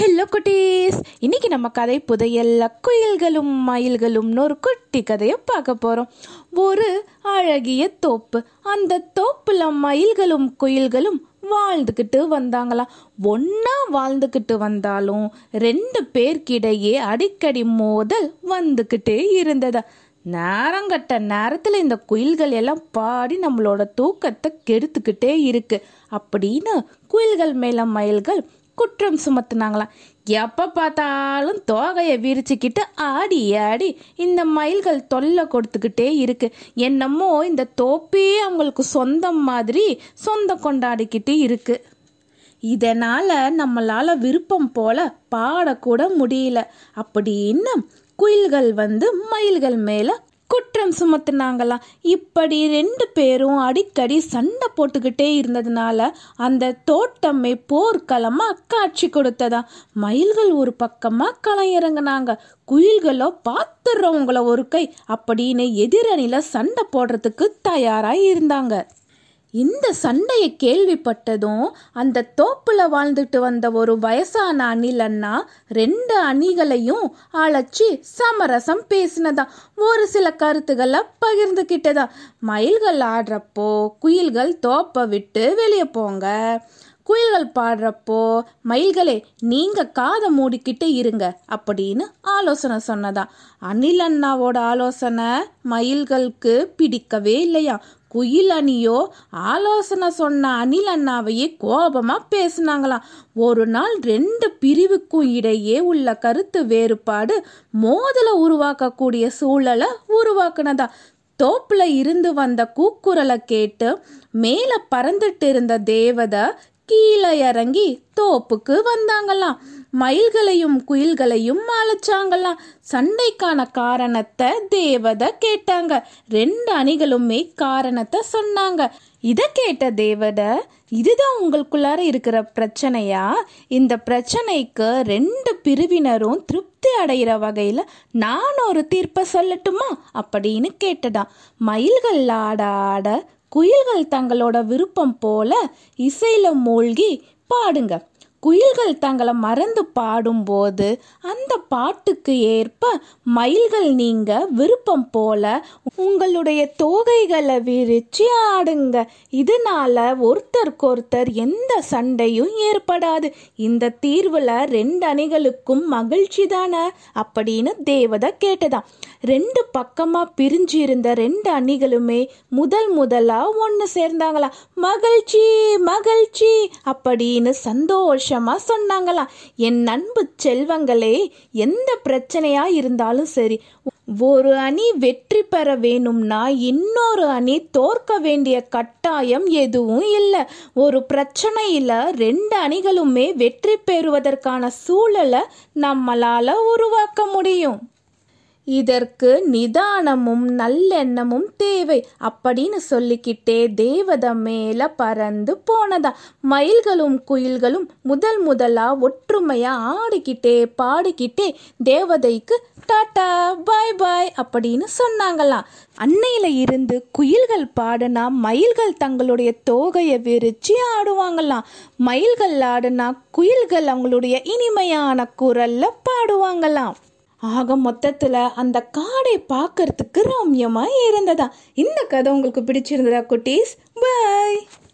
Hello குட்டீஸ். இன்னைக்கு நம்ம கதை புதையல்ல குயில்களும் மயில்களும்னு ஒரு குட்டி கதையை பார்க்க போகிறோம் ஒரு அழகிய தோப்பு. அந்த தோப்புல மயில்களும் குயில்களும் வாழ்ந்துக்கிட்டு வந்தாங்களாம் ஒன்றா வாழ்ந்துக்கிட்டு வந்தாலும் ரெண்டு பேர்க்கிடையே அடிக்கடி மோதல் வந்துக்கிட்டே இருந்ததா. நேரங்கட்ட நேரத்தில் இந்த குயில்கள் எல்லாம் பாடி நம்மளோட தூக்கத்தை கெடுத்துக்கிட்டே இருக்கு. அப்படின்னு குயில்கள் மேல மயில்கள் குற்றம் சுமத்துனாங்களாம் எப்போ பார்த்தாலும் தோகையை விரிச்சுக்கிட்டு ஆடி ஆடி இந்த மயில்கள் தொல்லை கொடுத்துக்கிட்டே இருக்கு. என்னமோ இந்த தோப்பே அவங்களுக்கு சொந்தம் மாதிரி சொந்தம் கொண்டாடிக்கிட்டு இருக்கு. இதனால் நம்மளால் விருப்பம் போல பாடக்கூட முடியல. அப்படின்னு குயில்கள் வந்து மயில்கள் மேலே குற்றம் சுமத்துனாங்களாம் இப்படி ரெண்டு பேரும் அடிக்கடி சண்டை போட்டுக்கிட்டே இருந்ததுனால அந்த தோட்டமே போர்க்களமாக காட்சி கொடுத்ததா? மயில்கள் ஒரு பக்கமாக களம் இறங்குனாங்க குயில்களோ பார்த்துடுறவங்கள ஒரு கை. அப்படின்னு எதிரணியில் சண்டை போடுறதுக்கு தயாராக இருந்தாங்க. இந்த சண்டையை கேள்விப்பட்டதும் அந்த தோப்புல வாழ்ந்துட்டு வந்த ஒரு வயசான அணில் அண்ணா ரெண்டு அணிகளையும் அழைச்சி சமரசம் பேசினதா. ஒரு சில கருத்துக்களை பகிர்ந்துக்கிட்டதா மயில்கள் ஆடுறப்போ குயில்கள் தோப்பை விட்டு வெளியே போங்க. குயில்கள் பாடுறப்போ மயில்களே நீங்க காதை மூடிக்கிட்டு இருங்க அப்படின்னு ஆலோசனை சொன்னதா. அணில் அண்ணாவோட ஆலோசனை மயில்களுக்கு பிடிக்கவே இல்லையா. குயில் அணியோ ஆலோசனை சொன்ன அனில் அண்ணாவையே கோபமாக பேசினாங்களாம் ஒரு நாள் ரெண்டு பிரிவுக்கும் இடையே உள்ள கருத்து வேறுபாடு மோதலை உருவாக்கக்கூடிய சூழலை உருவாக்குனதா? தோப்புல இருந்து வந்த கூக்குரலை கேட்டு மேலே பறந்துட்டு இருந்த தேவதை கீழே இறங்கி தோப்புக்கு வந்தாங்களாம். மயில்களையும் குயில்களையும் அழைச்சாங்களாம். சண்டைக்கான காரணத்தை தேவதை கேட்டாங்க. ரெண்டு அணிகளுமே காரணத்தை சொன்னாங்க. இதை கேட்ட தேவதை இதுதான் உங்களுக்குள்ளார இருக்கிற பிரச்சனையா? இந்த பிரச்சனைக்கு ரெண்டு பிரிவினரும் திருப்தி அடைகிற வகையில் நான் ஒரு தீர்ப்பை சொல்லட்டுமா? அப்படின்னு கேட்டதா மயில்கள் ஆட ஆட குயில்கள் தங்களோட விருப்பம் போல இசையில மூழ்கி பாடுங்க. குயில்கள் தங்களை மறந்து பாடும்போது அந்த பாட்டுக்கு ஏற்ப மயில்கள் நீங்க விருப்பம் போல உங்களுடைய தோகைகளை விரிச்சு ஆடுங்க. இதனால ஒருத்தருக்கொருத்தர் எந்த சண்டையும் ஏற்படாது. இந்த தீர்வுல ரெண்டு அணிகளுக்கும் மகிழ்ச்சி தானே? அப்படின்னு தேவதை கேட்டதாம். ரெண்டு பக்கமா பிரிஞ்சு இருந்த ரெண்டு அணிகளுமே முதல் முதலா ஒன்று சேர்ந்தாங்களா மகிழ்ச்சி மகிழ்ச்சி அப்படின்னு சந்தோஷம் சொன்னாங்களாம் என் அன்பு செல்வங்களே எந்த பிரச்சனையா இருந்தாலும் சரி ஒரு அணி வெற்றி பெற வேணும்னா இன்னொரு அணி தோற்க வேண்டிய கட்டாயம் எதுவும் இல்லை. ஒரு பிரச்சனையில் ரெண்டு அணிகளுமே வெற்றி பெறுவதற்கான சூழலை நம்மளால் உருவாக்க முடியும். இதற்கு நிதானமும் நல்லெண்ணமும் தேவை அப்படின்னு சொல்லிக்கிட்டே தேவதை மேல பறந்து போனதா. மயில்களும் குயில்களும் முதல் முதலா ஒற்றுமையா ஆடிக்கிட்டே பாடிக்கிட்டே தேவதைக்கு டாட்டா பாய் பாய் அப்படின்னு சொன்னாங்களாம் அன்னையில இருந்து குயில்கள் பாடுனா மயில்கள் தங்களுடைய தோகையை விரிச்சு ஆடுவாங்களாம் மயில்கள் ஆடுனா குயில்கள் அவங்களுடைய இனிமையான குரல்ல பாடுவாங்களாம் ஆக மொத்தத்தில் அந்த காடை பார்க்கறதுக்கு ரம்யமாக இருந்ததா? இந்த கதை உங்களுக்கு பிடிச்சிருந்ததா குட்டீஸ்? பாய்